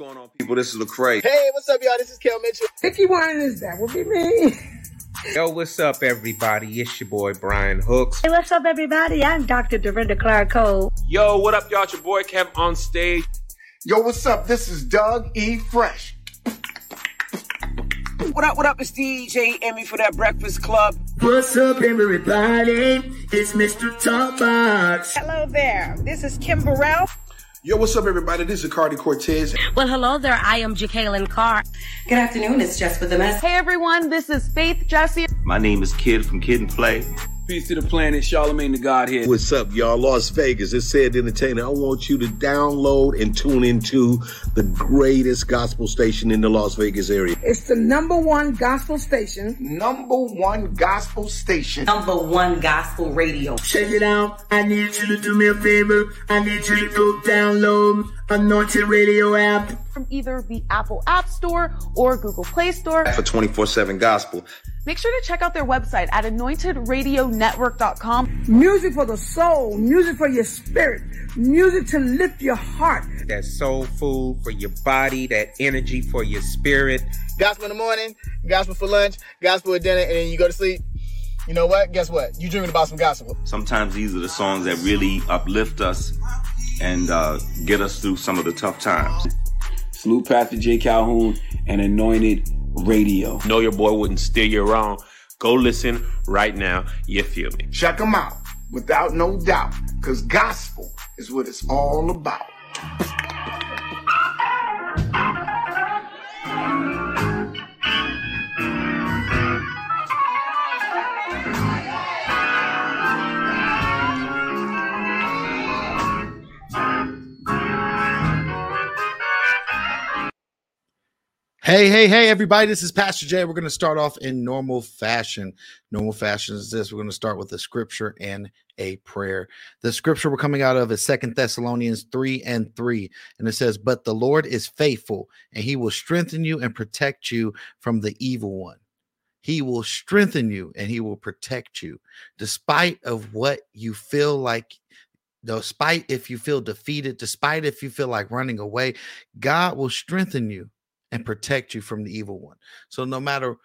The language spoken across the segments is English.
going on, people? This is Lecrae. Hey, what's up, y'all? This is Kel Mitchell. If you want this, that would be me. Yo, what's up, everybody? It's your boy Brian Hooks. Hey, what's up, everybody? I'm Dr. Dorinda Clark Cole. Yo, what up, y'all? It's your boy Kev on stage. Yo, what's up? This is Doug E. Fresh. What up, what up? It's DJ Envy for that Breakfast Club. What's up, everybody? It's Mr. Talkbox. Hello there. This is Kim Burrell. Yo, what's up, everybody? This is Cardi Cortez. Well, hello there. I am Jacqueline Carr. Good afternoon. It's Jess with the mess. Hey, everyone. This is Faith Jesse. My name is Kid from Kid and Play. Peace to the planet, Charlamagne the Godhead. What's up, y'all? Las Vegas. It's said entertainer. I want you to download and tune into the greatest gospel station in the Las Vegas area. It's the number one gospel station. Number one gospel station. Number one gospel radio. Check it out. I need you to do me a favor. I need you to go download Anointed Radio app. From either the Apple App Store or Google Play Store. For 24 7 gospel. Make sure to check out their website at anointedradionetwork.com. Music for the soul, music for your spirit, music to lift your heart. That soul food for your body, that energy for your spirit. Gospel in the morning, gospel for lunch, gospel at dinner, and then you go to sleep. You know what? Guess what? You're dreaming about some gospel. Sometimes these are the songs that really uplift us and uh, get us through some of the tough times. Salute Pastor J. Calhoun and Anointed Radio. Know your boy wouldn't steer you wrong. Go listen right now. You feel me? Check them out, without no doubt, because gospel is what it's all about. Hey, hey, hey, everybody. This is Pastor Jay. We're going to start off in normal fashion. Normal fashion is this. We're going to start with a scripture and a prayer. The scripture we're coming out of is Second Thessalonians 3 and 3. And it says, But the Lord is faithful, and he will strengthen you and protect you from the evil one. He will strengthen you and he will protect you despite of what you feel like despite if you feel defeated, despite if you feel like running away, God will strengthen you and protect you from the evil one. So no matter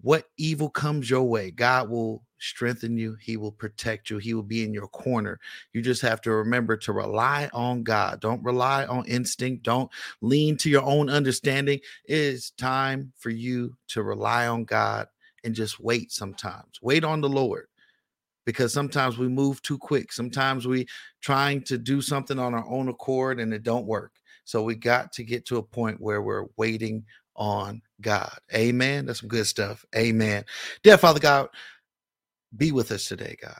what evil comes your way, God will strengthen you. He will protect you. He will be in your corner. You just have to remember to rely on God. Don't rely on instinct. Don't lean to your own understanding. It is time for you to rely on God and just wait sometimes. Wait on the Lord because sometimes we move too quick. Sometimes we trying to do something on our own accord and it don't work. So we got to get to a point where we're waiting on God. Amen. That's some good stuff. Amen. Dear Father God, be with us today, God.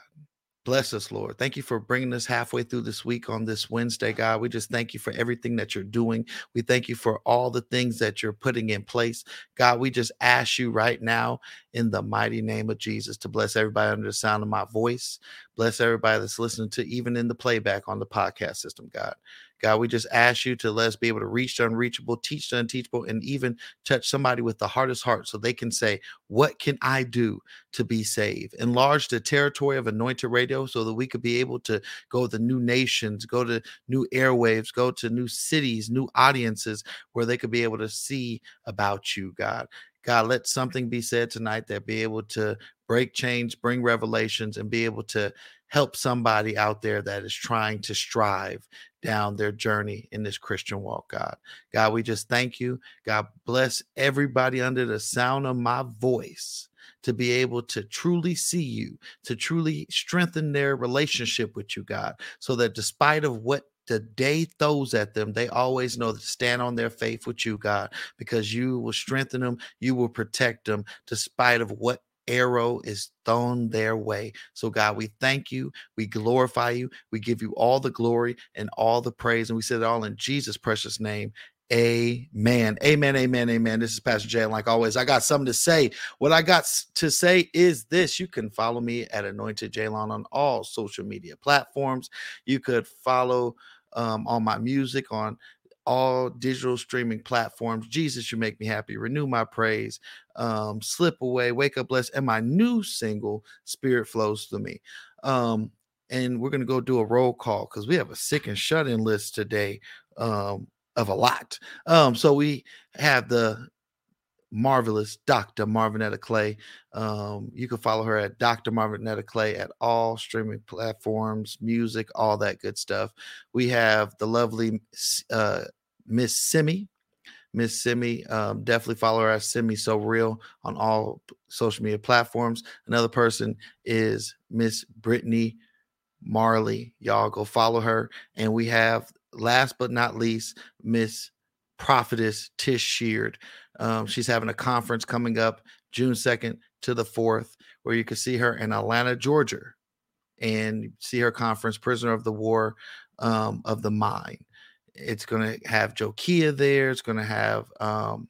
Bless us, Lord. Thank you for bringing us halfway through this week on this Wednesday, God. We just thank you for everything that you're doing. We thank you for all the things that you're putting in place. God, we just ask you right now in the mighty name of Jesus to bless everybody under the sound of my voice. Bless everybody that's listening to even in the playback on the podcast system, God. God, we just ask you to let us be able to reach the unreachable, teach the unteachable, and even touch somebody with the hardest heart so they can say, What can I do to be saved? Enlarge the territory of Anointed Radio so that we could be able to go to new nations, go to new airwaves, go to new cities, new audiences where they could be able to see about you, God. God, let something be said tonight that be able to break chains, bring revelations, and be able to help somebody out there that is trying to strive down their journey in this Christian walk, God. God, we just thank you. God, bless everybody under the sound of my voice to be able to truly see you, to truly strengthen their relationship with you, God, so that despite of what the day throws at them, they always know to stand on their faith with you, God, because you will strengthen them, you will protect them, despite of what arrow is thrown their way. So, God, we thank you. We glorify you. We give you all the glory and all the praise. And we say it all in Jesus' precious name. Amen. Amen. Amen. Amen. This is Pastor Jay. And like always, I got something to say. What I got to say is this you can follow me at Anointed Jalon on all social media platforms. You could follow um, my music on all digital streaming platforms. Jesus, you make me happy. Renew my praise. Um, slip away, wake up blessed, and my new single, Spirit Flows Through Me. Um, and we're gonna go do a roll call because we have a sick and shut in list today. Um, of a lot. Um, so we have the marvelous Dr. Marvinetta Clay. Um, you can follow her at Dr. Marvinetta Clay at all streaming platforms, music, all that good stuff. We have the lovely uh, Miss Simi. Miss Simi, um, definitely follow her at Simi So Real on all social media platforms. Another person is Miss Brittany Marley. Y'all go follow her. And we have, last but not least, Miss Prophetess Tish Sheard. Um, she's having a conference coming up June 2nd to the 4th, where you can see her in Atlanta, Georgia, and see her conference, Prisoner of the War um, of the Mind. It's going to have Jokia there. It's going to have um,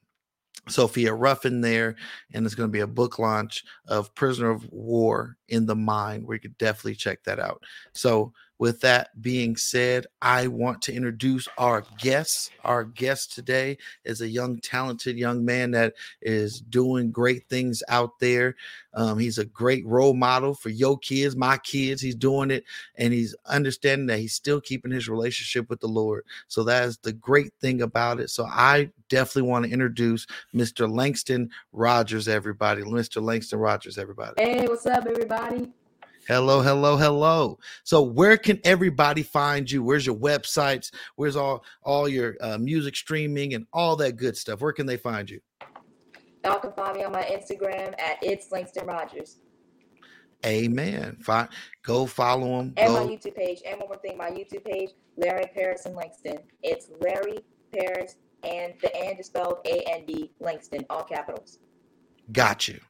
Sophia Ruffin there, and it's going to be a book launch of Prisoner of War in the Mind, where you could definitely check that out. So with that being said, I want to introduce our guest. Our guest today is a young, talented young man that is doing great things out there. Um, he's a great role model for your kids, my kids. He's doing it and he's understanding that he's still keeping his relationship with the Lord. So that is the great thing about it. So I definitely want to introduce Mr. Langston Rodgers, everybody. Mr. Langston Rodgers, everybody. Hey, what's up, everybody? Hello, hello, hello. So, where can everybody find you? Where's your websites? Where's all all your uh, music streaming and all that good stuff? Where can they find you? Y'all can find me on my Instagram at it's Langston Rodgers. Amen. Fine. Go follow him. And go. my YouTube page. And one more thing, my YouTube page, Larry Paris and Langston. It's Larry Paris and the and is spelled A A N D Langston, all capitals. Got you.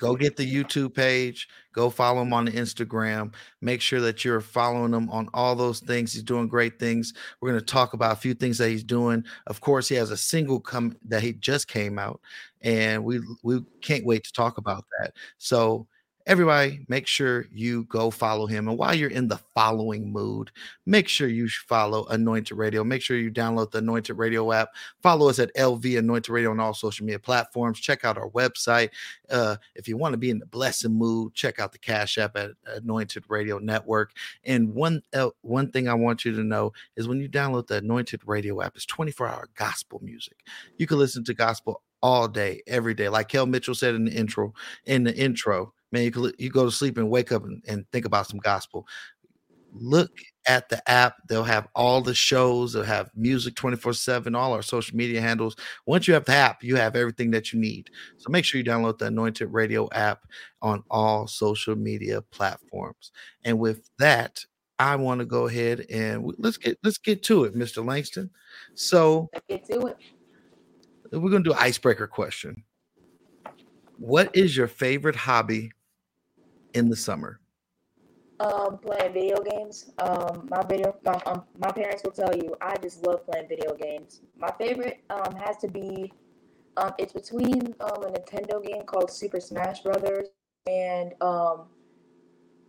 Go get the YouTube page. Go follow him on the Instagram. Make sure that you're following him on all those things. He's doing great things. We're going to talk about a few things that he's doing. Of course, he has a single come that he just came out, and we we can't wait to talk about that. So everybody make sure you go follow him and while you're in the following mood make sure you follow anointed radio. Make sure you download the anointed radio app. Follow us at lv anointed radio on all social media platforms. Check out our website. Uh, if you want to be in the blessing mood check out the cash app at anointed radio network. And one uh, one thing i want you to know is when you download the anointed radio app it's 24 hour gospel music. You can listen to gospel all day every day. Like kel mitchell said in the intro in the intro man, you can you go to sleep and wake up and, and think about some gospel. Look at the app. They'll have all the shows. They'll have music 24 7, all our social media handles. Once you have the app, you have everything that you need. So make sure you download the Anointed Radio app on all social media platforms. And with that, I want to go ahead and let's get let's get to it, Mr. Langston. So let's get to it. We're gonna do icebreaker question. What is your favorite hobby in the summer? Um, playing video games. Um, my video, my, um, my parents will tell you I just love playing video games. My favorite um has to be, um, it's between um a Nintendo game called Super Smash Brothers and um,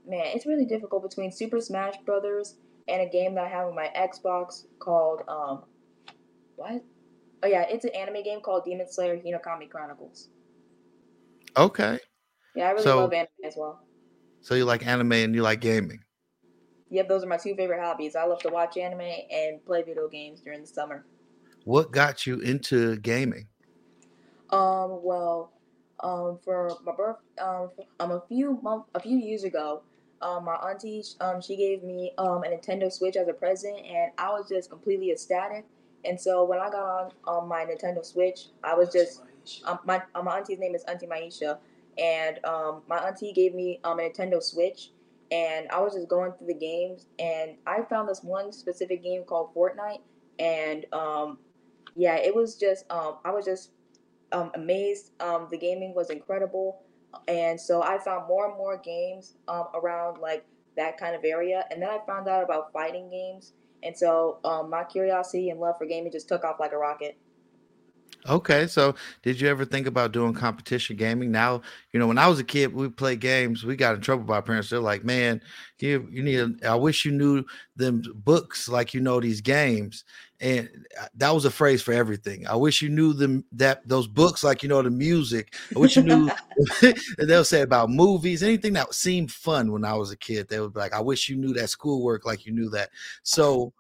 man, it's really difficult between Super Smash Brothers and a game that I have on my Xbox called um, what? Oh yeah, it's an anime game called Demon Slayer Hinokami Chronicles. Okay. Yeah, I really so, love anime as well. So you like anime and you like gaming? Yep, those are my two favorite hobbies. I love to watch anime and play video games during the summer. What got you into gaming? Um, well, um, for my birth, um, um, a few month, a few years ago, um, my auntie, um, she gave me um a Nintendo Switch as a present, and I was just completely ecstatic. And so when I got on on my Nintendo Switch, I was just, um, my uh, my auntie's name is Auntie Maisha, and um, my auntie gave me um, a Nintendo Switch, and I was just going through the games, and I found this one specific game called Fortnite, and um, yeah, it was just um, I was just um, amazed. Um, the gaming was incredible, and so I found more and more games around like that kind of area, and then I found out about fighting games, and so my curiosity and love for gaming just took off like a rocket. Okay, so did you ever think about doing competition gaming? Now, you know, when I was a kid, we played games. We got in trouble by parents. They're like, "Man, you you need. A, I wish you knew them books like you know these games." And uh, that was a phrase for everything. I wish you knew them that those books like you know the music. I wish you knew. they'll say about movies, anything that seemed fun when I was a kid. They would be like, "I wish you knew that schoolwork like you knew that." So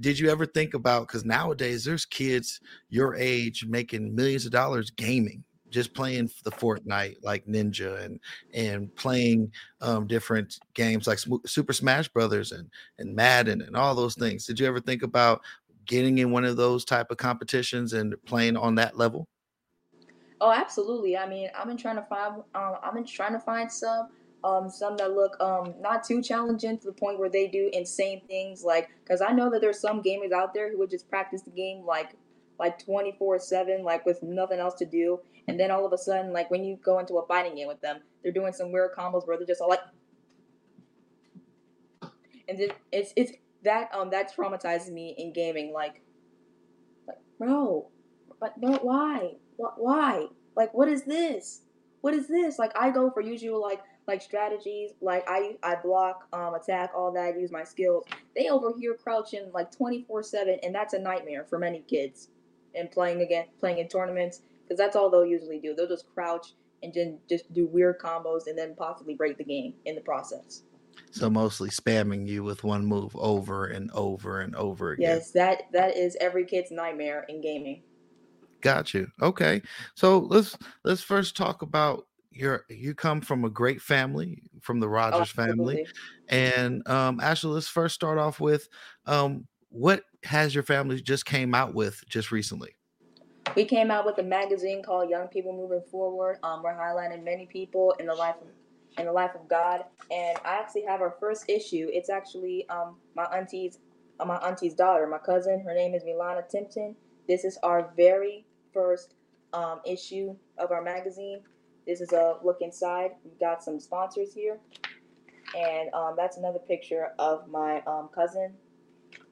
did you ever think about because nowadays there's kids your age making millions of dollars gaming just playing the Fortnite like Ninja and and playing um, different games like Super Smash Brothers and and Madden and all those things. Did you ever think about getting in one of those type of competitions and playing on that level? Oh, absolutely. I mean, I've been trying to find um, I've been trying to find some um, some that look um, not too challenging to the point where they do insane things like because I know that there's some gamers out there who would just practice the game like like 24 7 like with nothing else to do and then all of a sudden, like when you go into a fighting game with them, they're doing some weird combos where they're just all like, and it, it's it's that um that traumatizes me in gaming. Like, like bro, but no, why, why? Like, what is this? What is this? Like, I go for usual like like strategies, like I I block, um, attack, all that. Use my skills. They over here crouching like twenty four seven, and that's a nightmare for many kids. And playing again, playing in tournaments, because that's all they'll usually do. They'll just crouch and then just do weird combos and then possibly break the game in the process. So mostly spamming you with one move over and over and over again. Yes, that that is every kid's nightmare in gaming. Got you. Okay. So let's let's first talk about your you come from a great family from the Rodgers oh, family. And um actually let's first start off with um what has your family just came out with just recently? We came out with a magazine called Young People Moving Forward. Um, we're highlighting many people in the life of in the life of God, and I actually have our first issue. It's actually um, my auntie's uh, my auntie's daughter, my cousin. Her name is Milana Timpton. This is our very first um, issue of our magazine. This is a look inside. We've got some sponsors here, and um, that's another picture of my um, cousin.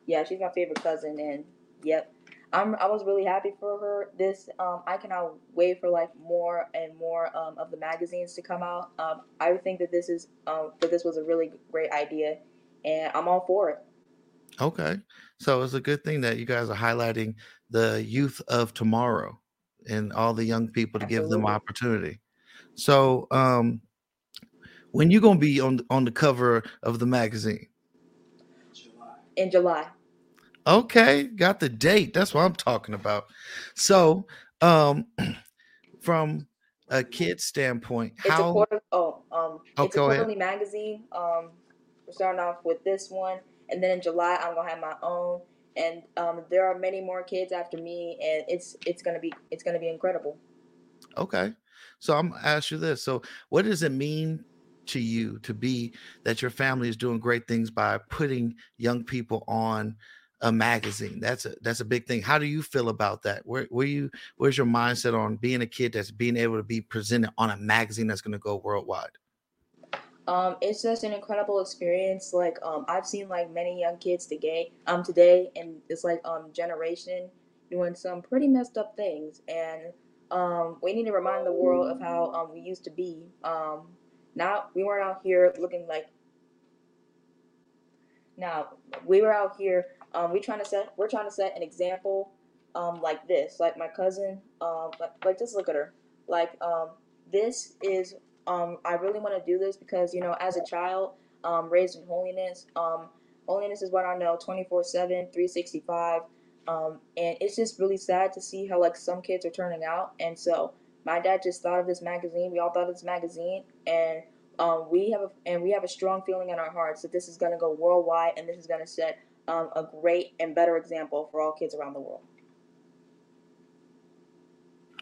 Yeah, she's my favorite cousin, and yep, I'm I was really happy for her. This um, I cannot wait for like more and more um, of the magazines to come out. Um, I think that this is um, that this was a really great idea, and I'm all for it. Okay, so it's a good thing that you guys are highlighting the youth of tomorrow and all the young people to Absolutely. give them opportunity. So, um, when you gonna be on on the cover of the magazine? July. In July. Okay, got the date. That's what I'm talking about. So, um, from a kid standpoint, it's how? A quarter, oh, um, oh, it's a quarterly ahead. magazine. Um, we're starting off with this one, and then in July I'm gonna have my own, and um, there are many more kids after me, and it's it's gonna be it's gonna be incredible. Okay, so I'm ask you this. So, what does it mean to you to be that your family is doing great things by putting young people on? a magazine. That's a that's a big thing. How do you feel about that? Where where you where's your mindset on being a kid that's being able to be presented on a magazine that's going to go worldwide? Um, it's just an incredible experience. Like um, I've seen like many young kids today, um, today, and it's like um generation doing some pretty messed up things, and um, we need to remind the world of how um we used to be. Um, now we weren't out here looking like. Now we were out here um, we trying to set we're trying to set an example um, like this. Like my cousin, um, like, like just look at her. Like um, this is um, I really want to do this because you know as a child um, raised in holiness, um, holiness is what I know 24 7, 365. Um, and it's just really sad to see how like some kids are turning out. And so my dad just thought of this magazine. We all thought of this magazine, and um, we have a, and we have a strong feeling in our hearts that this is going to go worldwide, and this is going to set um, a great and better example for all kids around the world.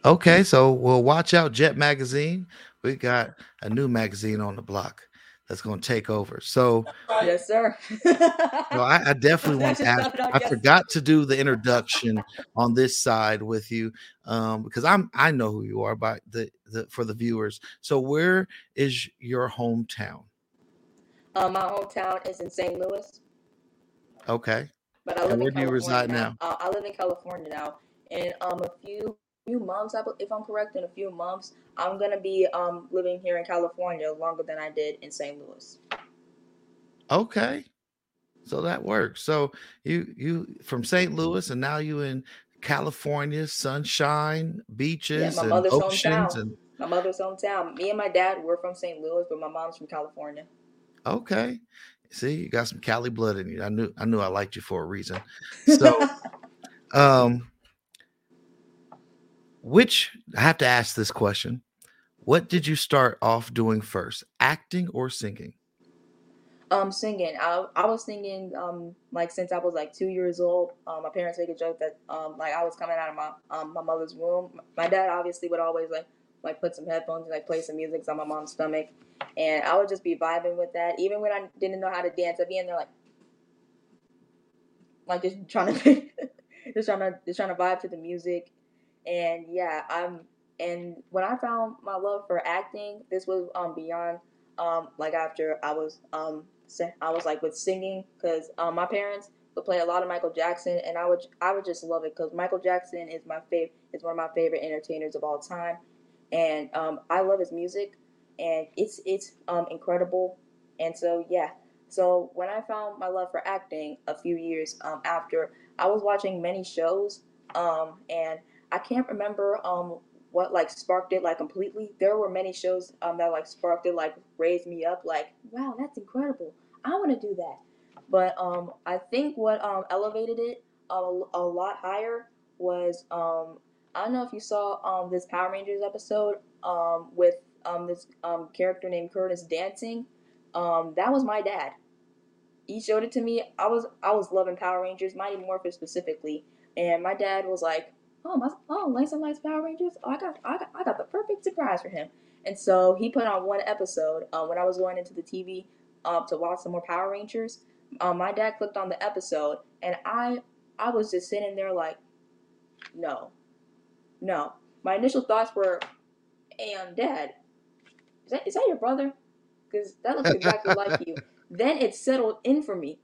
Okay, so we'll watch out, Jet Magazine. We got a new magazine on the block that's going to take over. So, yes, sir. no, I, I, definitely want to ask. I forgot to do the introduction on this side with you um, because I'm I know who you are, by the, the for the viewers. So, where is your hometown? Uh, my hometown is in St. Louis. Okay. But I live and where do you reside now? now? Uh, I live in California now. In um a few few months, if I'm correct, in a few months, I'm gonna be um living here in California longer than I did in St. Louis. Okay. So that works. So you you from St. Louis and now you in California, sunshine, beaches, yeah, my mother's and oceans, hometown. and my mother's hometown. Me and my dad were from St. Louis, but my mom's from California. Okay. See, you got some Cali blood in you. I knew I knew I liked you for a reason. So um which I have to ask this question. What did you start off doing first? Acting or singing? Um, singing. I I was singing um like since I was like two years old. Um, my parents make a joke that um like I was coming out of my um my mother's womb. My dad obviously would always like like put some headphones and like play some music on my mom's stomach, and I would just be vibing with that. Even when I didn't know how to dance, I'd be in there like like just trying to just trying to just trying to vibe to the music, and yeah, I'm and when I found my love for acting, this was um beyond um like after I was um I was like with singing because um, my parents would play a lot of Michael Jackson, and I would I would just love it because Michael Jackson is my favorite is one of my favorite entertainers of all time, and um, I love his music, and it's it's um, incredible, and so yeah. So when I found my love for acting a few years um, after, I was watching many shows, um, and I can't remember um, what like sparked it like completely. There were many shows um, that like sparked it, like raised me up, like wow, that's incredible. I want to do that. But um, I think what um elevated it a, a lot higher was um I don't know if you saw um this Power Rangers episode um with um this um character named Curtis dancing. Um, that was my dad. He showed it to me. I was I was loving Power Rangers, Mighty Morphin specifically, and my dad was like, "Oh my, oh Langston likes Power Rangers. Oh, I got I got I got the perfect surprise for him." And so he put on one episode um, when I was going into the TV um, to watch some more Power Rangers. Um, my dad clicked on the episode, and I I was just sitting there like, no, no. My initial thoughts were, "Hey, um, Dad, is that is that your brother? Because that looks exactly like you." Then it settled in for me,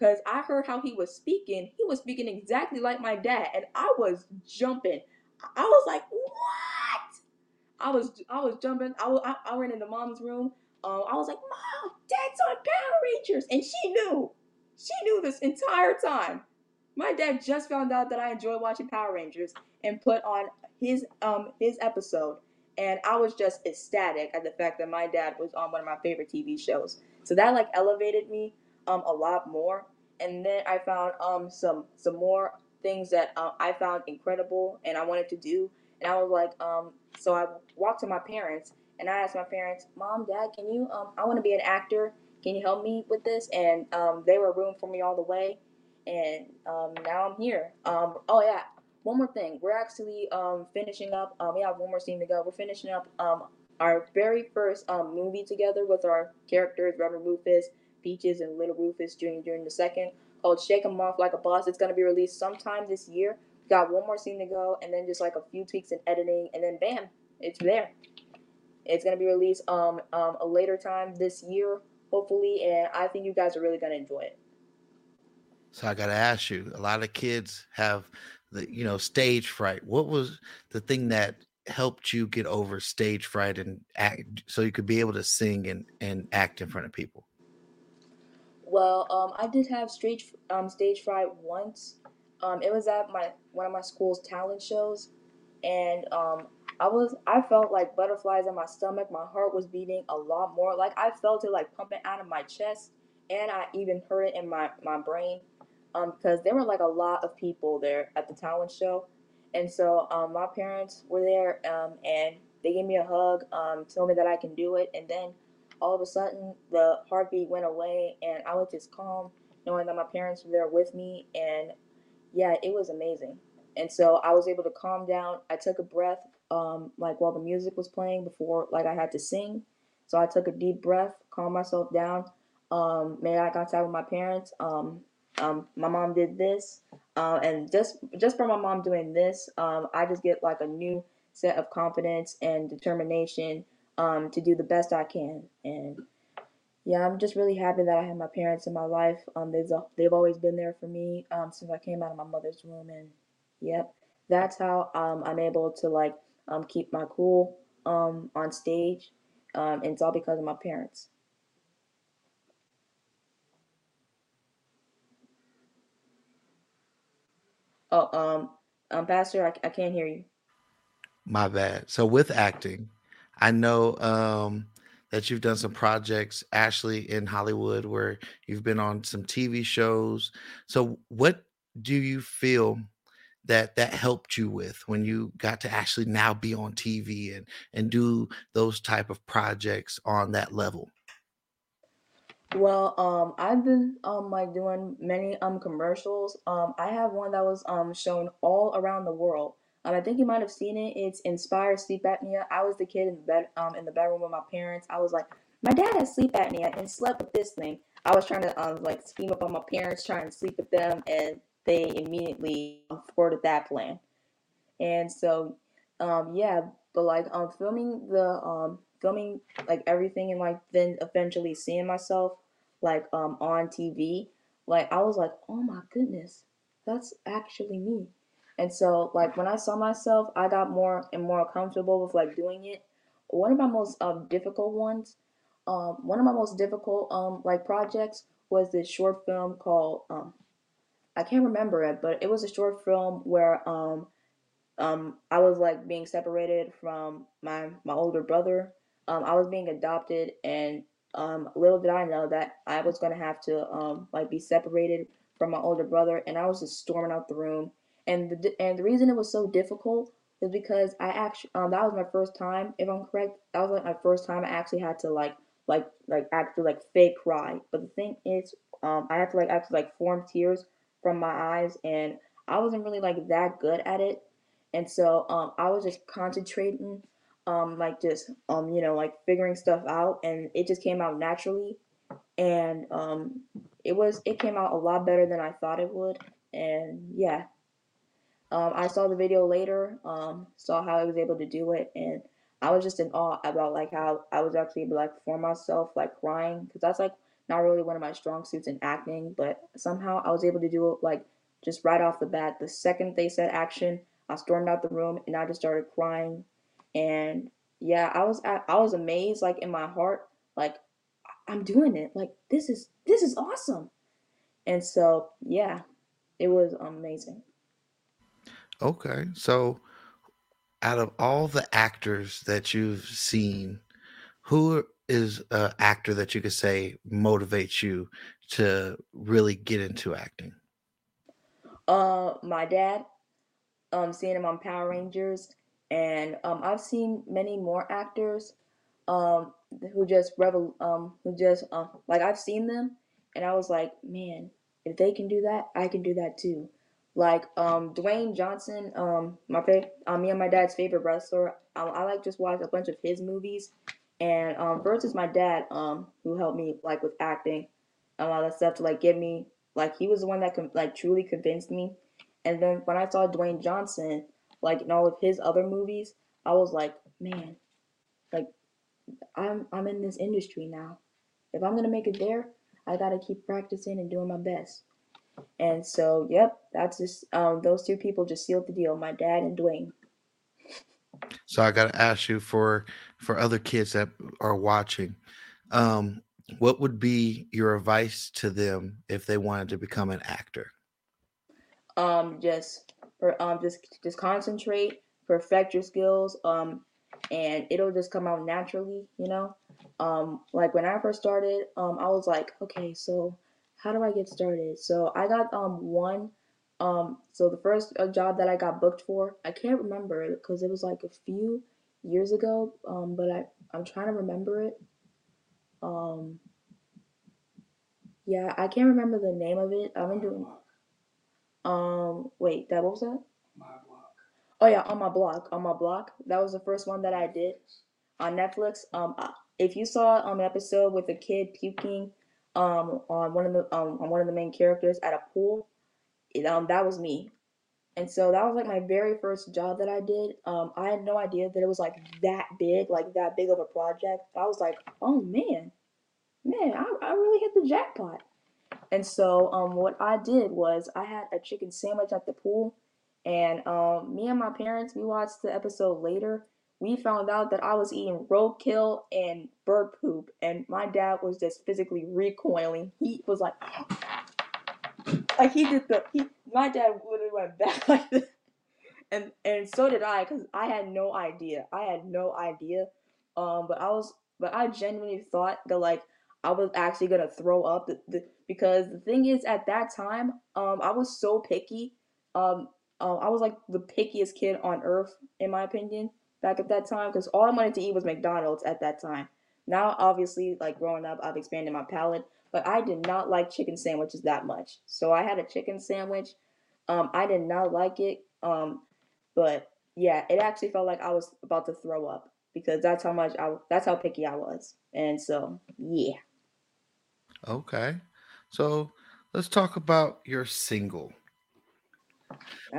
because I heard how he was speaking. He was speaking exactly like my dad, and I was jumping. I was like, "What?" I was I was jumping. I, I, I ran into mom's room. Um, I was like, Mom, Dad's on Power Rangers, and she knew. She knew this entire time. My dad just found out that I enjoy watching Power Rangers and put on his um his episode, and I was just ecstatic at the fact that my dad was on one of my favorite TV shows. So that like elevated me um a lot more. And then I found um some some more things that uh, I found incredible and I wanted to do. And I was like um so I walked to my parents and I asked my parents, "Mom, Dad, can you? Um, I want to be an actor. Can you help me with this?" And um, they were room for me all the way, and um, now I'm here. Um, oh yeah, one more thing. We're actually um, finishing up. Um, we have one more scene to go. We're finishing up um, our very first um, movie together with our characters, Reverend Rufus, Peaches, and Little Rufus Jr. during the second called "Shake 'Em Off Like a Boss." It's gonna be released sometime this year. Got one more scene to go, and then just like a few tweaks and editing, and then bam, it's there. It's gonna be released um, um a later time this year, hopefully, and I think you guys are really gonna enjoy it. So I gotta ask you, a lot of kids have the you know stage fright. What was the thing that helped you get over stage fright and act so you could be able to sing and, and act in front of people? Well, um, I did have stage um, stage fright once. Um, it was at my one of my school's talent shows, and um, I was I felt like butterflies in my stomach. My heart was beating a lot more. Like I felt it like pumping out of my chest, and I even heard it in my my brain. Um, because there were like a lot of people there at the talent show, and so um, my parents were there, um, and they gave me a hug, um, told me that I can do it, and then all of a sudden the heartbeat went away, and I was just calm, knowing that my parents were there with me, and yeah, it was amazing. And so I was able to calm down. I took a breath, um, like while the music was playing before, like I had to sing. So I took a deep breath, calmed myself down, um, made eye contact with my parents. Um, um, my mom did this, uh, and just just from my mom doing this, um, I just get like a new set of confidence and determination um, to do the best I can. And yeah, I'm just really happy that I have my parents in my life. Um, they've they've always been there for me um, since I came out of my mother's womb, and yep, that's how um, I'm able to like um, keep my cool um, on stage, um, and it's all because of my parents. Oh, um, um, Pastor, I, I can't hear you. My bad. So with acting, I know um that you've done some projects, Ashley, in Hollywood, where you've been on some TV shows. So, what do you feel that that helped you with when you got to actually now be on TV and and do those type of projects on that level? Well, um, I've been um like doing many um commercials. Um, I have one that was um shown all around the world. Um, I think you might have seen it. It's Inspire Sleep Apnea. I was the kid in the bed um in the bedroom with my parents. I was like, my dad has sleep apnea and slept with this thing. I was trying to um like scheme up on my parents, trying to sleep with them, and they immediately thwarted that plan. And so, um, yeah, but like um filming the um filming like everything and like then eventually seeing myself like um on TV, like I was like, oh my goodness, that's actually me. And so like when I saw myself, I got more and more comfortable with like doing it. One of my most um difficult ones, um one of my most difficult um like projects was this short film called um I can't remember it, but it was a short film where um um I was like being separated from my my older brother. Um I was being adopted and um little did I know that I was to have to um like be separated from my older brother and I was just storming out the room. And the and the reason it was so difficult is because I actually um that was my first time if I'm correct. That was like my first time I actually had to like like like actually like fake cry. But the thing is um I had to like actually like form tears from my eyes and I wasn't really like that good at it. And so um I was just concentrating um like just um you know like figuring stuff out and it just came out naturally and um it was it came out a lot better than I thought it would and yeah um I saw the video later um saw how I was able to do it and I was just in awe about like how I was actually able to like perform myself like crying because that's like not really one of my strong suits in acting, but somehow I was able to do it like just right off the bat. The second they said action, I stormed out the room and I just started crying. And yeah, I was I was amazed like in my heart, like I'm doing it. Like this is this is awesome. And so yeah, it was amazing. Okay. So out of all the actors that you've seen, who is an actor that you could say motivates you to really get into acting? Uh, my dad. Um, seeing him on Power Rangers, and um, I've seen many more actors, um, who just revel, um, who just uh, like I've seen them, and I was like, man, if they can do that, I can do that too. Like um, Dwayne Johnson, um, my favorite, uh, me and my dad's favorite wrestler. I, I like just watch a bunch of his movies, and um, versus my dad, um, who helped me like with acting, a lot of stuff to like get me like he was the one that like truly convinced me. And then when I saw Dwayne Johnson, like in all of his other movies, I was like, man, like I'm I'm in this industry now. If I'm gonna make it there, I gotta keep practicing and doing my best. And so, yep, that's just um, those two people just sealed the deal. My dad and Dwayne. So I got to ask you for for other kids that are watching, um, what would be your advice to them if they wanted to become an actor? Um, just or um, just just concentrate, perfect your skills, um, and it'll just come out naturally. You know, um, like when I first started, um, I was like, okay, so how do I get started? So I got um one um, so the first uh, job that I got booked for, I can't remember because it was like a few years ago. Um, but I I'm trying to remember it. Um, yeah, I can't remember the name of it. I've been doing. Um, wait, that what was that? My block. Oh yeah, On My Block, On My Block. That was the first one that I did on Netflix. Um, if you saw um an episode with a kid puking um on one of the um on one of the main characters at a pool, It, um, that was me. And so that was like my very first job that I did. Um, I had no idea that it was like that big, like that big of a project. I was like, oh man, man, I, I really hit the jackpot. And so um, what I did was I had a chicken sandwich at the pool, and um, me and my parents we watched the episode later. We found out that I was eating roadkill and bird poop, and my dad was just physically recoiling. He was like, like he did the he my dad literally went back like this. And and so did I because I had no idea. I had no idea. Um, but I was but I genuinely thought that like I was actually gonna throw up the, the, because the thing is at that time um I was so picky um uh, I was like the pickiest kid on earth in my opinion back at that time because all I wanted to eat was McDonald's at that time. Now obviously like growing up I've expanded my palate, but I did not like chicken sandwiches that much. So I had a chicken sandwich. Um I did not like it. Um but yeah, it actually felt like I was about to throw up because that's how much I that's how picky I was. And so, yeah. Okay. So let's talk about your single.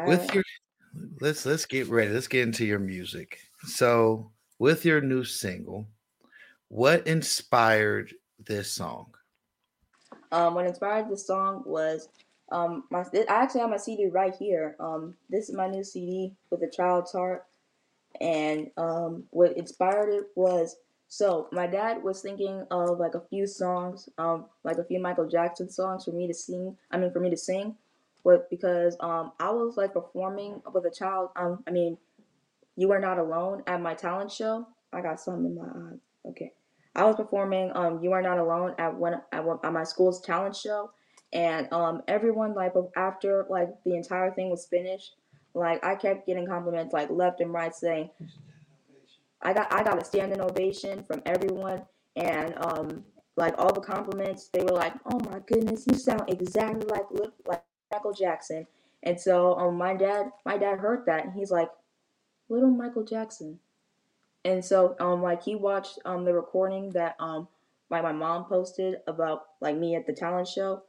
With your let's let's get ready. Let's get into your music. So with your new single, what inspired this song? Um, what inspired this song was um my I actually have my CD right here. Um, this is my new CD with a child's heart, and um, what inspired it was so my dad was thinking of like a few songs, um, like a few Michael Jackson songs for me to sing. I mean, for me to sing, but because um, I was like performing with a child. Um, I mean, you are not alone at my talent show. I got something in my eye. Okay, I was performing um, you are not alone at one at, one, at my school's talent show, and um, everyone like after like the entire thing was finished, like I kept getting compliments like left and right saying I got I got a standing ovation from everyone, and um, like all the compliments, they were like, "Oh my goodness, you sound exactly like like Michael Jackson." And so um, my dad my dad heard that, and he's like, "Little Michael Jackson." And so um, like he watched um the recording that um like my mom posted about like me at the talent show.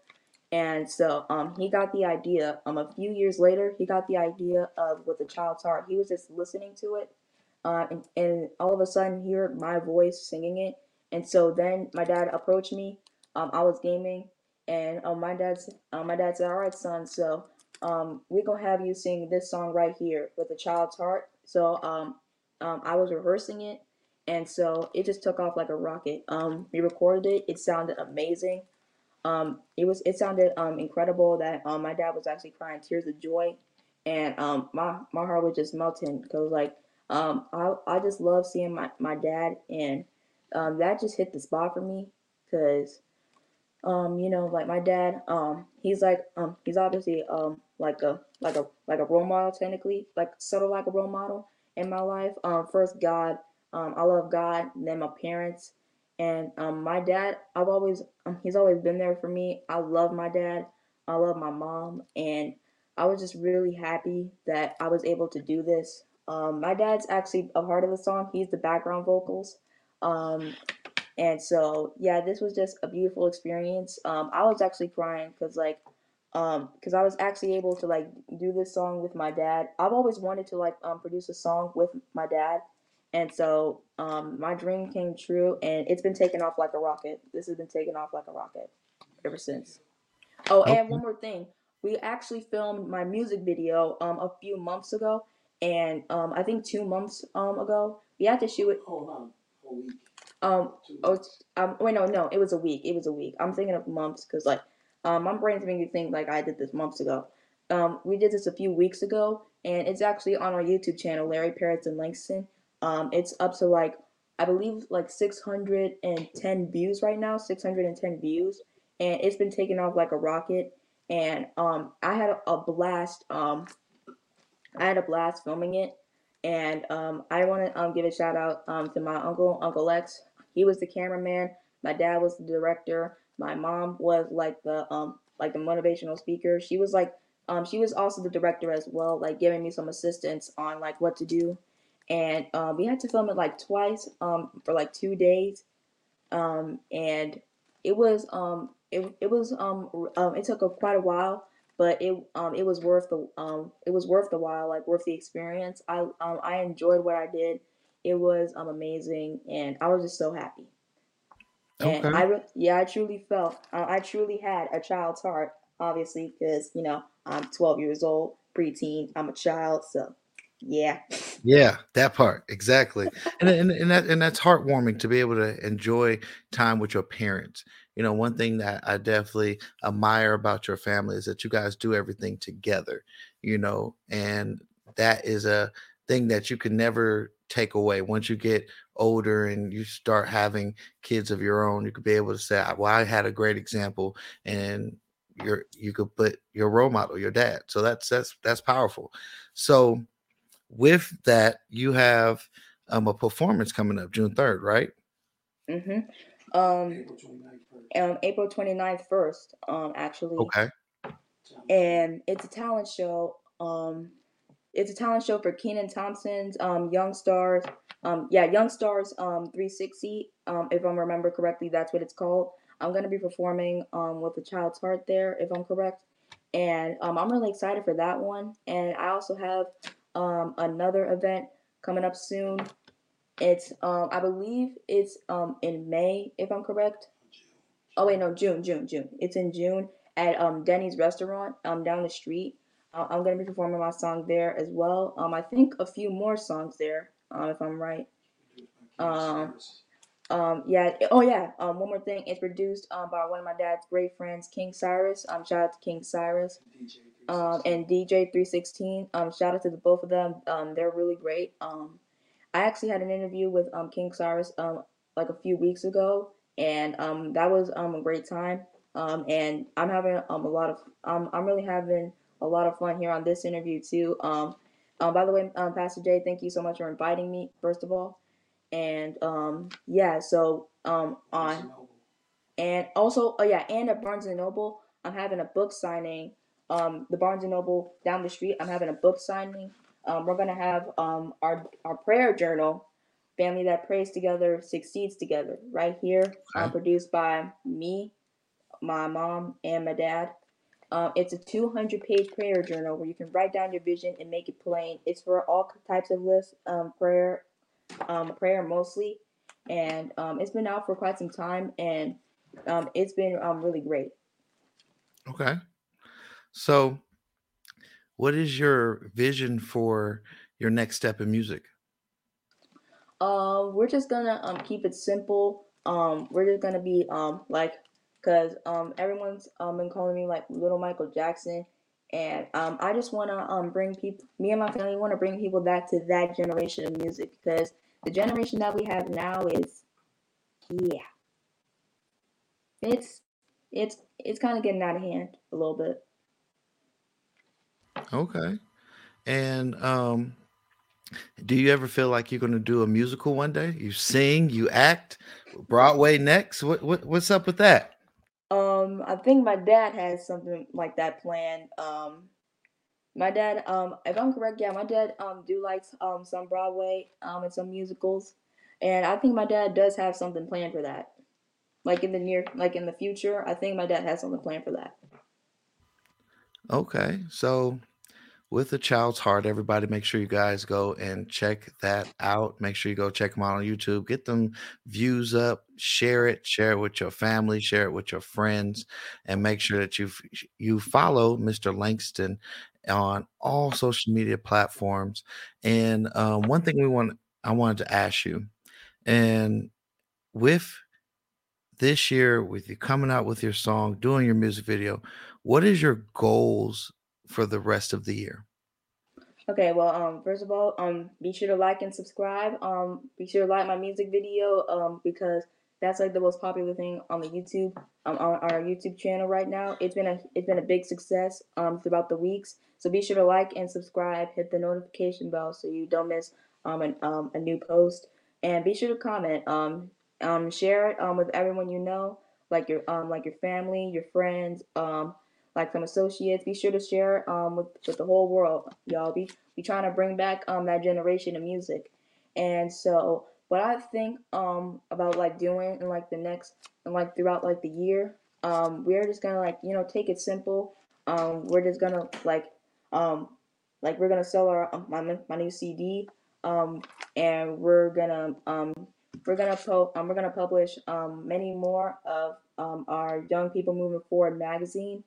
And so um, he got the idea. Um, a few years later, he got the idea of with a child's heart. He was just listening to it, uh, and, and all of a sudden he heard my voice singing it. And so then my dad approached me. Um, I was gaming, and um, my dad uh, my dad said, "All right, son, so um, we're gonna have you sing this song right here with a child's heart." So um, um, I was rehearsing it, and so it just took off like a rocket. Um, we recorded it; it sounded amazing. Um, it was it sounded um, incredible that um, my dad was actually crying tears of joy, and um, my my heart was just melting because like um, I, I just love seeing my, my dad, and um, that just hit the spot for me because, um, you know, like my dad, um, he's like, um, he's obviously um, like a like a like a role model technically, like sort of like a role model in my life. Um, first God, um, I love God, then my parents, and um, my dad. I've always um, he's always been there for me. I love my dad. I love my mom, and I was just really happy that I was able to do this. Um, my dad's actually a part of the song. He's the background vocals. Um, and so, yeah, this was just a beautiful experience. Um, I was actually crying because, like, um, because I was actually able to like do this song with my dad. I've always wanted to like um, produce a song with my dad, and so um, my dream came true, and it's been taking off like a rocket. This has been taking off like a rocket ever since. Oh, and one more thing, we actually filmed my music video um a few months ago, and um, I think two months um ago we had to shoot it. Hold on, a week. Um, oh, um, wait, no, no, it was a week. It was a week. I'm thinking of months because like, um, my brain's making me think like I did this months ago. Um, we did this a few weeks ago, and it's actually on our YouTube channel, Larry Parrots and Langston. Um, it's up to like I believe like 610 views right now, 610 views, and it's been taking off like a rocket. And um, I had a, blast um I had a blast filming it, and um, I want to um, give a shout out um, to my uncle, Uncle Lex. He was the cameraman. My dad was the director. My mom was like the um like the motivational speaker. She was like um she was also the director as well, like giving me some assistance on like what to do. And um, we had to film it like twice um for like two days, um and it was um it, it was um, um it took a, quite a while but it um it was worth the um it was worth the while, like worth the experience. I um I enjoyed what I did. It was um amazing, and I was just so happy. And Okay. I re- yeah, I truly felt uh, I truly had a child's heart, obviously, because you know I'm 12 years old, preteen. I'm a child, so yeah. Yeah, that part exactly, and and and that and that's heartwarming to be able to enjoy time with your parents. You know, one thing that I definitely admire about your family is that you guys do everything together. You know, and that is a thing that you can never take away. Once you get older and you start having kids of your own you could be able to say well i had a great example and you're you could put your role model your dad. So that's that's that's powerful. So with that you have um a performance coming up june 3rd right? Mm-hmm. Um um april 29th first um actually. Okay. And it's a talent show um it's a talent show for Kenan Thompson's um, Young Stars. Um, yeah, Young Stars um, 360. Um, if I'm remember correctly, that's what it's called. I'm gonna be performing um, with a child's heart there, if I'm correct. And um, I'm really excited for that one. And I also have um, another event coming up soon. It's um, I believe it's um, in May, if I'm correct. Oh wait, no, June, June, June. It's in June at um, Denny's restaurant um, down the street. I'm gonna be performing my song there as well. Um, I think a few more songs there, um, if I'm right. Um, um, yeah. Oh yeah. Um, one more thing. It's produced um by one of my dad's great friends, King Cyrus. Um, shout out to King Cyrus. Um, and DJ 316. Um, shout out to the both of them. Um, they're really great. Um, I actually had an interview with um King Cyrus um like a few weeks ago, and um that was um a great time. Um, and I'm having um a lot of um I'm really having a lot of fun here on this interview too. Um, um, by the way, um, Pastor Jay, thank you so much for inviting me. First of all, and um, yeah, so um, on, and also, oh yeah, and at Barnes and Noble, I'm having a book signing. Um, the Barnes and Noble down the street, I'm having a book signing. Um, we're gonna have um our our prayer journal, family that prays together succeeds together, right here, uh, produced by me, my mom, and my dad. Um, it's a 200 page prayer journal where you can write down your vision and make it plain. It's for all types of lists, um, prayer, um, prayer mostly, and um, it's been out for quite some time, and um, it's been um, really great. Okay, so what is your vision for your next step in music? Uh, we're just gonna um, keep it simple. Um, we're just gonna be um, like because um, everyone's um, been calling me like Little Michael Jackson, and um, I just want to um, bring people, me and my family want to bring people back to that generation of music because the generation that we have now is, yeah, it's it's it's kind of getting out of hand a little bit. Okay, and um, do you ever feel like you're going to do a musical one day? You sing, you act, Broadway next. What, what what's up with that? Um, I think my dad has something like that planned. Um, my dad, um, if I'm correct, yeah, my dad um do likes um some Broadway um and some musicals, and I think my dad does have something planned for that. Like in the near, like in the future, I think my dad has something planned for that. Okay, so with a child's heart everybody make sure you guys go and check that out. Make sure you go check them out on youtube. Get them views up share it share it with your family share it with your friends and make sure that you you follow mr langston on all social media platforms. And um, one thing we want i wanted to ask you and with this year with you coming out with your song doing your music video what is your goals for the rest of the year? Okay, well, um, first of all, um, be sure to like and subscribe. Um, be sure to like my music video, um, because that's like the most popular thing on the YouTube, um, on our YouTube channel right now. It's been a it's been a big success, um, throughout the weeks. So be sure to like and subscribe. Hit the notification bell so you don't miss um an, um a new post, and be sure to comment. Um, um, share it um with everyone you know, like your um like your family, your friends, um like some associates. Be sure to share um with, with the whole world, y'all. Be be trying to bring back um that generation of music. And so what I think um about like doing and like the next and like throughout like the year, um, we're just gonna like, you know, take it simple. Um, we're just gonna like um like we're gonna sell our my my new CD. Um and we're gonna um we're gonna po- um, we're gonna publish um, many more of um, our Young People Moving Forward magazine.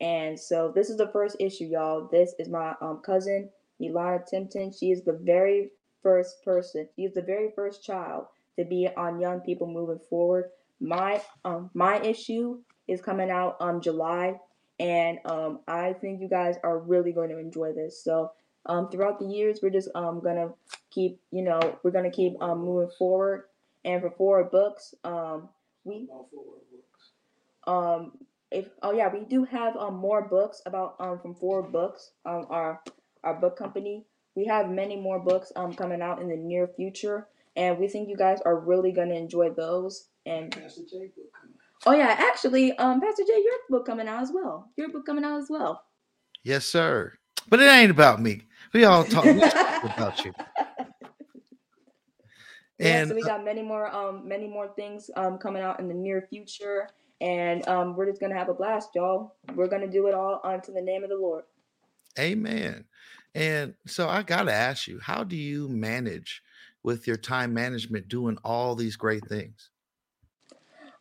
And so this is the first issue, y'all. This is my um, cousin, Ilana Timpton. She is the very first person. She is the very first child to be on Young People Moving Forward. My um my issue is coming out um July, and um I think you guys are really going to enjoy this. So um, throughout the years, we're just um, gonna keep, you know, we're gonna keep um, moving forward. And for forward books, um, we um, if oh yeah, we do have um, more books about um, from four books, um, our our book company. We have many more books um, coming out in the near future, and we think you guys are really gonna enjoy those. And Pastor J book coming. oh yeah, actually, um, Pastor J, your book coming out as well. Your book coming out as well. Yes, sir. But it ain't about me. We all talk about you. Yeah, And so we uh, got many more um many more things um coming out in the near future, and um we're just gonna have a blast, y'all. We're gonna do it all unto the name of the Lord. Amen. And so I got to ask you, how do you manage with your time management doing all these great things?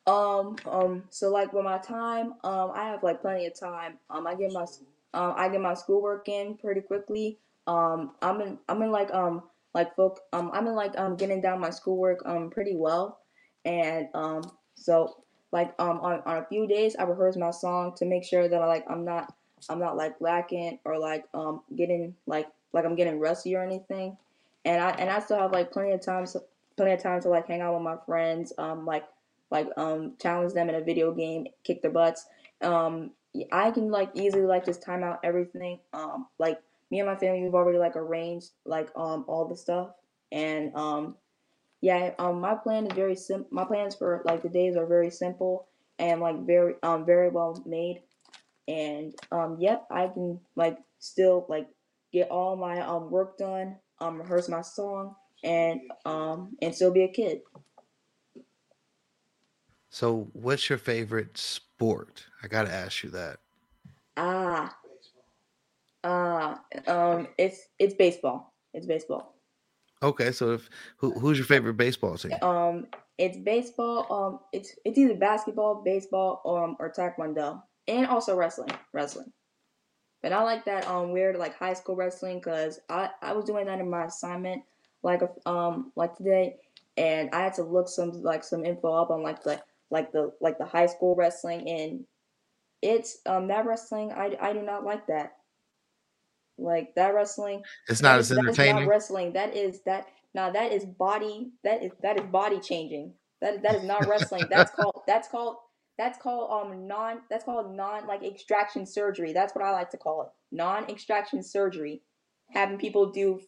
Um, um, so like with my time, um, I have like plenty of time. Um, I get my, um, I get my schoolwork in pretty quickly. Um, I'm in, I'm in like, um, like folk, um, I'm in like, um, getting down my schoolwork, um, pretty well. And, um, so like, um, on, on a few days, I rehearse my song to make sure that I like, I'm not, I'm not like lacking or like, um, getting like, like I'm getting rusty or anything. And I, and I still have like plenty of time, plenty of time to like hang out with my friends, um, like, like um challenge them in a video game, kick their butts. Um, I can like easily like just time out everything. Um, like me and my family, we've already like arranged like um all the stuff, and um, yeah, um, my plan is very sim. My plans for like the days are very simple and like very um very well made, and um, yep, I can like still like get all my um work done, um, rehearse my song, and um, and still be a kid. So, what's your favorite sport? I got to ask you that. Ah, ah, um, it's it's baseball. It's baseball. Okay, so if who, who's your favorite baseball team? Um, it's baseball. Um, it's it's either basketball, baseball, um, or taekwondo, and also wrestling. Wrestling. But I like that um weird like high school wrestling because I I was doing that in my assignment like um like today, and I had to look some like some info up on like the like the like the high school wrestling and it's um that wrestling I I do not like that. Like that wrestling. It's not as entertaining? not wrestling. That is that. Now that is body. That is that is body changing. That that is not wrestling. That's called that's called that's called um non that's called non like extraction surgery. That's what I like to call it. Non extraction surgery. Having people do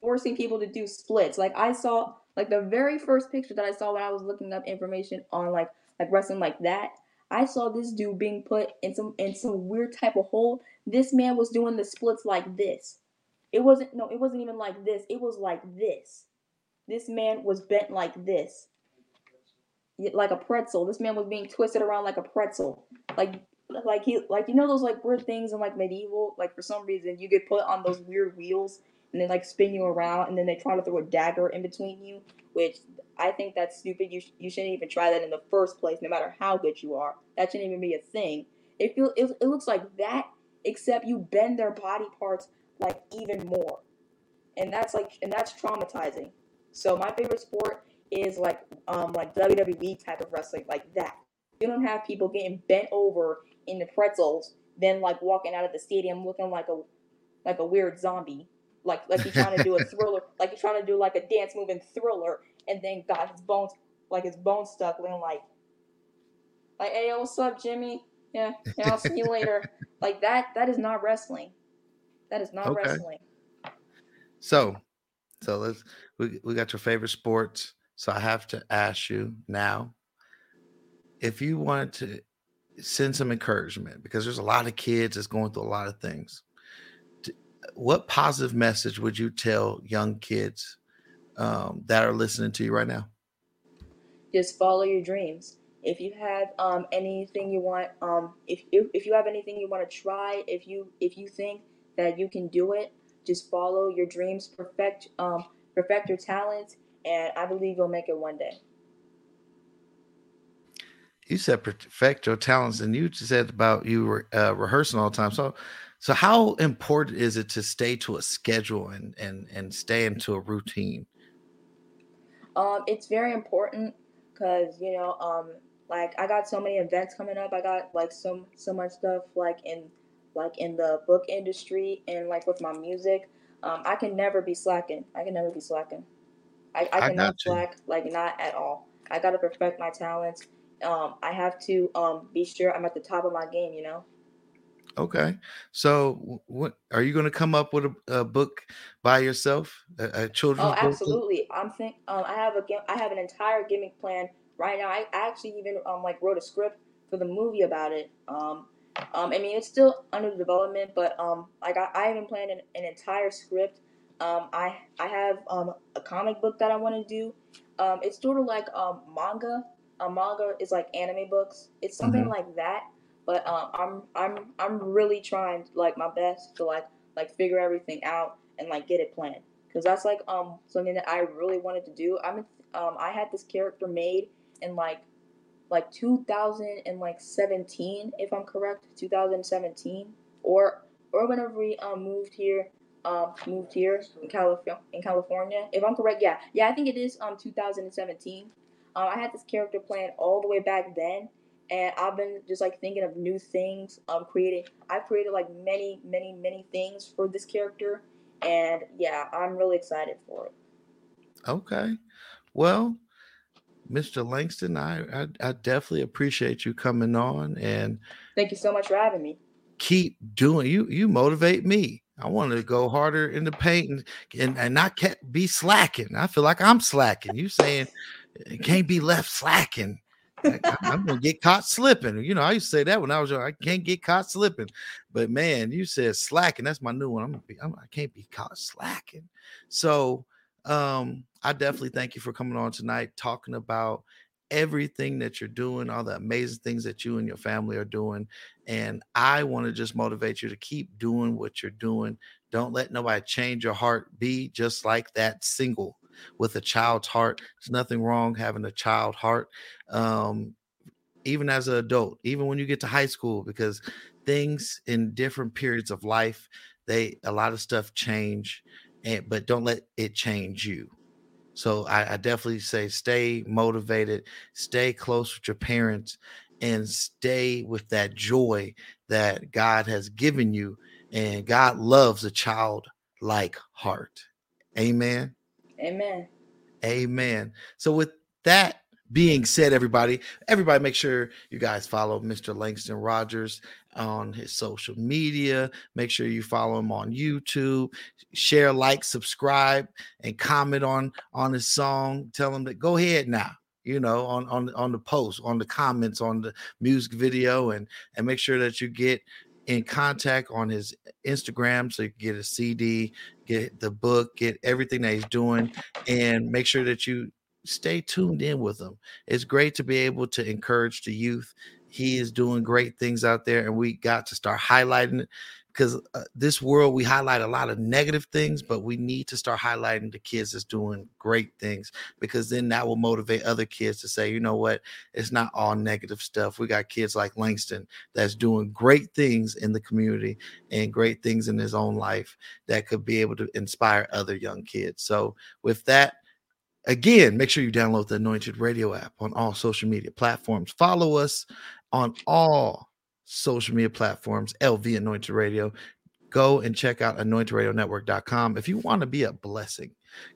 forcing people to do splits. Like I saw like the very first picture that I saw when I was looking up information on like like wrestling like that. I saw this dude being put in some in some weird type of hole. This man was doing the splits like this. It wasn't no, it wasn't even like this. It was like this. This man was bent like this. Like a pretzel. This man was being twisted around like a pretzel. Like like he like you know those like weird things in like medieval like for some reason you get put on those weird wheels and they like spin you around and then they try to throw a dagger in between you which i think that's stupid. You, sh- you shouldn't even try that in the first place no matter how good you are. That shouldn't even be a thing. It feel it, it looks like that except you bend their body parts like even more. And that's like and that's traumatizing. So my favorite sport is like um like wwe type of wrestling like that. You don't have people getting bent over in the pretzels, then like walking out of the stadium looking like a like a weird zombie. Like like you're trying to do a thriller, like you're trying to do like a dance move in thriller, and then got his bones like his bones stuck, looking like like hey, what's up, Jimmy? Yeah, yeah, I'll see you later. Like that that is not wrestling. That is not Okay. wrestling. So, so let's we we got your favorite sports. So I have to ask you now, if you wanted to send some encouragement, because there's a lot of kids that's going through a lot of things. What positive message would you tell young kids um, that are listening to you right now? just follow your dreams. If you have um, anything you want, um, if, if if you have anything you want to try, if you if you think that you can do it, just follow your dreams, perfect um, perfect your talents, and I believe you'll make it one day. You said perfect your talents, and you said about you were uh, rehearsing all the time. So, so how important is it to stay to a schedule and and and stay into a routine? Um, it's very important because you know, um, like I got so many events coming up. I got like so so much stuff like in like in the book industry and like with my music. um, I can never be slacking. I can never be slacking. I, I I cannot slack, like not at all. I gotta perfect my talents. Um, I have to um be sure I'm at the top of my game. You know. Okay. So, what are you going to come up with a, a book by yourself? A, a children's Oh, book? absolutely. I'm think um I have a I have an entire gimmick plan right now. I I actually even um like wrote a script for the movie about it. Um um I mean it's still under development, but um like I, I even planned an, an entire script. Um I I have um a comic book that I want to do. Um it's sort of like um manga. A manga is like anime books. It's something Mhm. like that. But um I'm I'm I'm really trying like my best to like like figure everything out and like get it planned. Because that's like um something that I really wanted to do. I'm um I had this character made in like like 2000 and like 17 if I'm correct 2017 or or whenever we um moved here um moved here in California in California. If I'm correct yeah. Yeah I think it is um 2017 um I had this character planned all the way back then and I've been just like thinking of new things um creating I've created like many many many things for this character and yeah I'm really excited for it Okay. Well, Mr. Langston, I, I I definitely appreciate you coming on and thank you so much for having me keep doing you you motivate me. I want to go harder in the paint and and, and not be slacking. I feel like I'm slacking. You saying it can't be left slacking. I, am gonna get caught slipping. You know, I used to say that when I was young. I can't get caught slipping. But man, you said slacking. That's my new one. I'm gonna be. I'm, I can't be caught slacking. So, um, I definitely thank you for coming on tonight, talking about everything that you're doing, all the amazing things that you and your family are doing. And I want to just motivate you to keep doing what you're doing. Don't let nobody change your heart. Be just like that single with a child's heart. There's nothing wrong having a child heart. Um, even as an adult, even when you get to high school, because things in different periods of life, they a lot of stuff change, and but don't let it change you. So I, I definitely say stay motivated, stay close with your parents, and stay with that joy that God has given you. And God loves a child-like heart. Amen. Amen Amen. So with that being said, everybody, everybody make sure you guys follow Mr. Langston Rodgers on his social media. Make sure you follow him on YouTube. Share, like, subscribe, and comment on on his song. Tell him that go ahead now. You know, on on on the post, on the comments, on the music video, and and make sure that you get in contact on his Instagram so you can get a CD, get the book, get everything that he's doing, and make sure that you stay tuned in with him. It's great to be able to encourage the youth. He is doing great things out there, and we got to start highlighting it because uh, this world we highlight a lot of negative things, but we need to start highlighting the kids that's doing great things because then that will motivate other kids to say, you know what, it's not all negative stuff. We got kids like Langston that's doing great things in the community and great things in his own life that could be able to inspire other young kids. So, with that, again, make sure you download the Anointed Radio app on all social media platforms. Follow us on all social media platforms, LV Anointed Radio. Go and check out anointedradionetwork.com. If you want to be a blessing,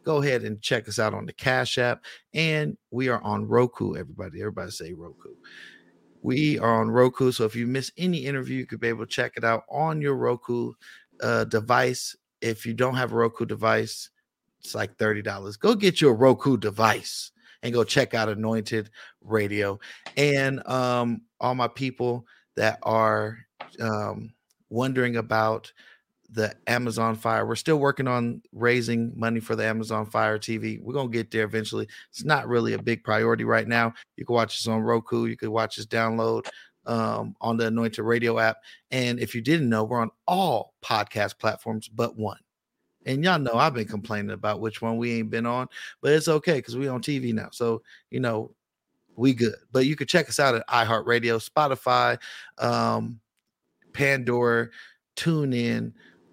go ahead and check us out on the Cash App. And we are on Roku, everybody. Everybody say Roku. We are on Roku. So if you miss any interview, you could be able to check it out on your Roku uh, device. If you don't have a Roku device, it's like $30. Go get your Roku device and go check out Anointed Radio. And um, all my people that are um, wondering about the Amazon Fire, we're still working on raising money for the Amazon Fire TV. We're going to get there eventually. It's not really a big priority right now. You can watch this on Roku, you can watch this download um, on the Anointed Radio app. And if you didn't know, we're on all podcast platforms but one. And y'all know I've been complaining about which one we ain't been on, but it's okay because we on TV now. So, you know, we good. But you can check us out at iHeartRadio, Spotify, um, Pandora, TuneIn,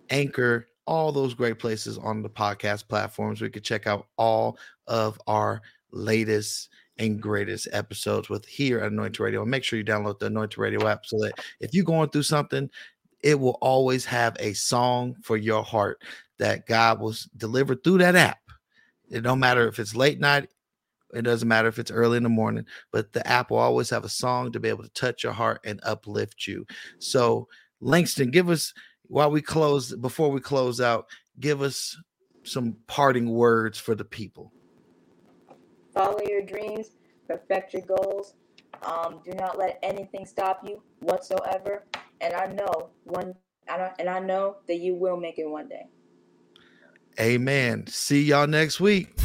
Anchor, all those great places on the podcast platforms. We could check out all of our latest and greatest episodes with here at Anointed Radio. And make sure you download the Anointed Radio app so that if you're going through something, it will always have a song for your heart that God will deliver through that app. It don't matter if it's late night, it doesn't matter if it's early in the morning, but the app will always have a song to be able to touch your heart and uplift you. So, Langston, give us while we close before we close out, give us some parting words for the people. Follow your dreams, perfect your goals. Um, do not let anything stop you whatsoever. And I know one, and I know that you will make it one day. Amen. See y'all next week.